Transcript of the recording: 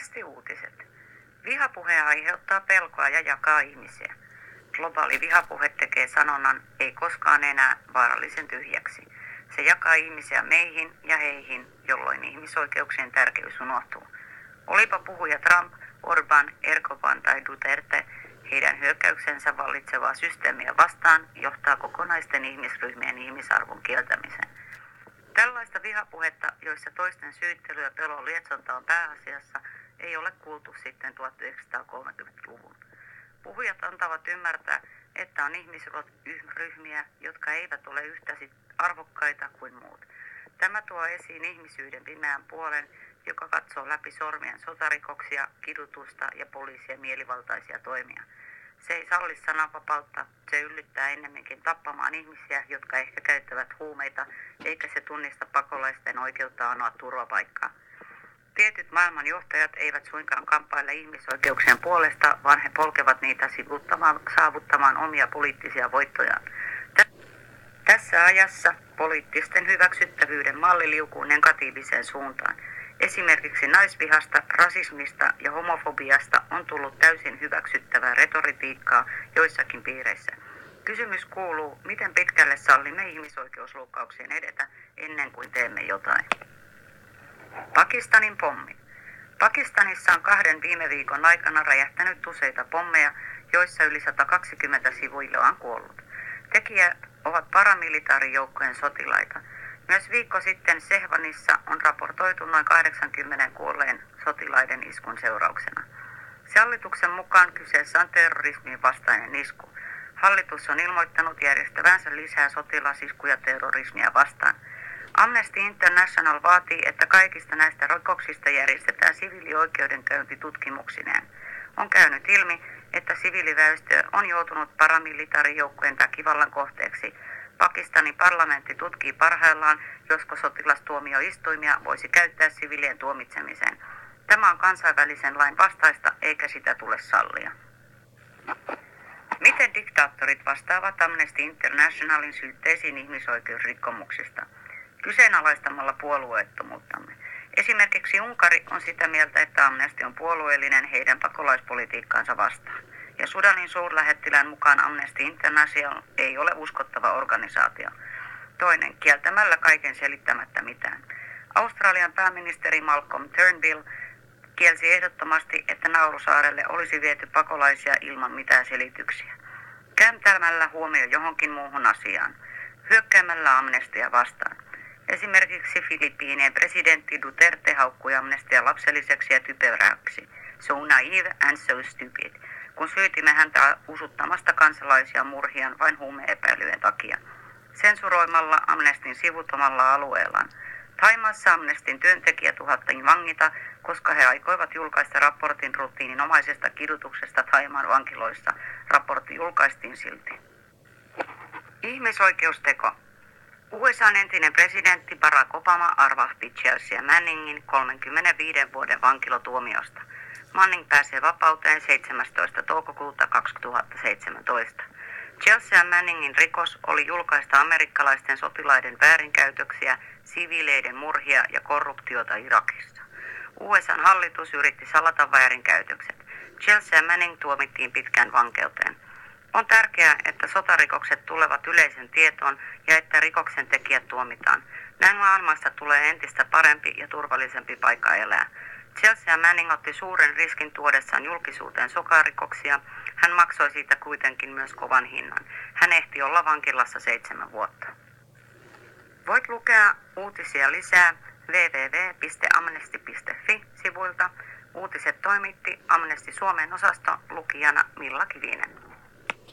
Amnesty Uutiset. Vihapuhe aiheuttaa pelkoa ja jakaa ihmisiä. Globaali vihapuhe tekee sanonnan ei koskaan enää vaarallisen tyhjäksi. Se jakaa ihmisiä meihin ja heihin, jolloin ihmisoikeuksien tärkeys unohtuu. Olipa puhuja Trump, Orban, Erdogan tai Duterte, heidän hyökkäyksensä vallitsevaa systeemiä vastaan johtaa kokonaisten ihmisryhmien ihmisarvon kieltämiseen. Tällaista vihapuhetta, joissa toisten syyttely ja pelon lietsonta on pääasiassa, ei ole kuultu sitten 1930-luvun. Puhujat antavat ymmärtää, että on ihmisryhmiä, jotka eivät ole yhtä arvokkaita kuin muut. Tämä tuo esiin ihmisyyden pimeän puolen, joka katsoo läpi sormien sotarikoksia, kidutusta ja poliisien mielivaltaisia toimia. Se ei salli sananvapautta, se yllyttää ennemminkin tappamaan ihmisiä, jotka ehkä käyttävät huumeita, eikä se tunnista pakolaisten oikeutta anoa turvapaikkaa. Tietyt maailman johtajat eivät suinkaan kamppaile ihmisoikeuksien puolesta, vaan he polkevat niitä sivuttamaan, saavuttamaan omia poliittisia voittojaan. Tässä ajassa poliittisten hyväksyttävyyden malli liukuu negatiiviseen suuntaan. Esimerkiksi naisvihasta, rasismista ja homofobiasta on tullut täysin hyväksyttävää retoritiikkaa joissakin piireissä. Kysymys kuuluu, miten pitkälle sallimme ihmisoikeusloukkauksien edetä ennen kuin teemme jotain. Pakistanin pommi. Pakistanissa on kahden viime viikon aikana räjähtänyt useita pommeja, joissa yli 120 sivuilla on kuollut. Tekijät ovat paramilitaarijoukkojen sotilaita. Myös viikko sitten Sehvanissa on raportoitu noin 80 kuolleen sotilaiden iskun seurauksena. Hallituksen mukaan kyseessä on terrorismin vastainen isku. Hallitus on ilmoittanut järjestävänsä lisää sotilasiskuja terrorismia vastaan. Amnesty International vaatii, että kaikista näistä rikoksista järjestetään siviilioikeudenkäynti tutkimuksineen. On käynyt ilmi, että siviiliväestö on joutunut paramilitaarijoukkojen väkivallan kohteeksi. Pakistanin parlamentti tutkii parhaillaan, josko sotilastuomioistuimia voisi käyttää siviilien tuomitsemiseen. Tämä on kansainvälisen lain vastaista, eikä sitä tule sallia. Miten diktaattorit vastaavat Amnesty Internationalin syytteisiin ihmisoikeusrikkomuksista? Kyseenalaistamalla puolueettomuuttamme. Esimerkiksi Unkari on sitä mieltä, että Amnesty on puolueellinen heidän pakolaispolitiikkaansa vastaan. Ja Sudanin suurlähettilään mukaan Amnesty International ei ole uskottava organisaatio. Toinen, kieltämällä kaiken selittämättä mitään. Australian pääministeri Malcolm Turnbull kielsi ehdottomasti, että Naulusaarelle olisi viety pakolaisia ilman mitään selityksiä. Kääntämällä huomio johonkin muuhun asiaan. Hyökkäämällä amnestia vastaan. Esimerkiksi Filippiinien presidentti Duterte haukkui amnestia lapselliseksi ja typeräksi. So naive and so stupid, kun syytimme häntä usuttamasta kansalaisia murhian vain huumeepäilyjen takia. Sensuroimalla amnestin sivutomalla alueellaan. Taimaassa amnestin työntekijät uhattiin vangita, koska he aikoivat julkaista raportin rutiininomaisesta kidutuksesta Taimaan vankiloissa. Raportti julkaistiin silti. Ihmisoikeusteko. USAn entinen presidentti Barack Obama arvahti Chelsea Manningin 35 vuoden vankilotuomiosta. Manning pääsee vapauteen 17. toukokuuta 2017. Chelsea Manningin rikos oli julkaista amerikkalaisten sotilaiden väärinkäytöksiä, siviileiden murhia ja korruptiota Irakissa. USAn hallitus yritti salata väärinkäytökset. Chelsea Manning tuomittiin pitkään vankeuteen. On tärkeää, että sotarikokset tulevat yleisen tietoon ja että rikoksen tekijät tuomitaan. Näin maailmasta tulee entistä parempi ja turvallisempi paikka elää. Chelsea Manning otti suuren riskin tuodessaan julkisuuteen sokarikoksia. Hän maksoi siitä kuitenkin myös kovan hinnan. Hän ehti olla vankilassa seitsemän vuotta. Voit lukea uutisia lisää www.amnesty.fi sivuilta. Uutiset toimitti Amnesty Suomen osasto lukijana Milla Kivinen.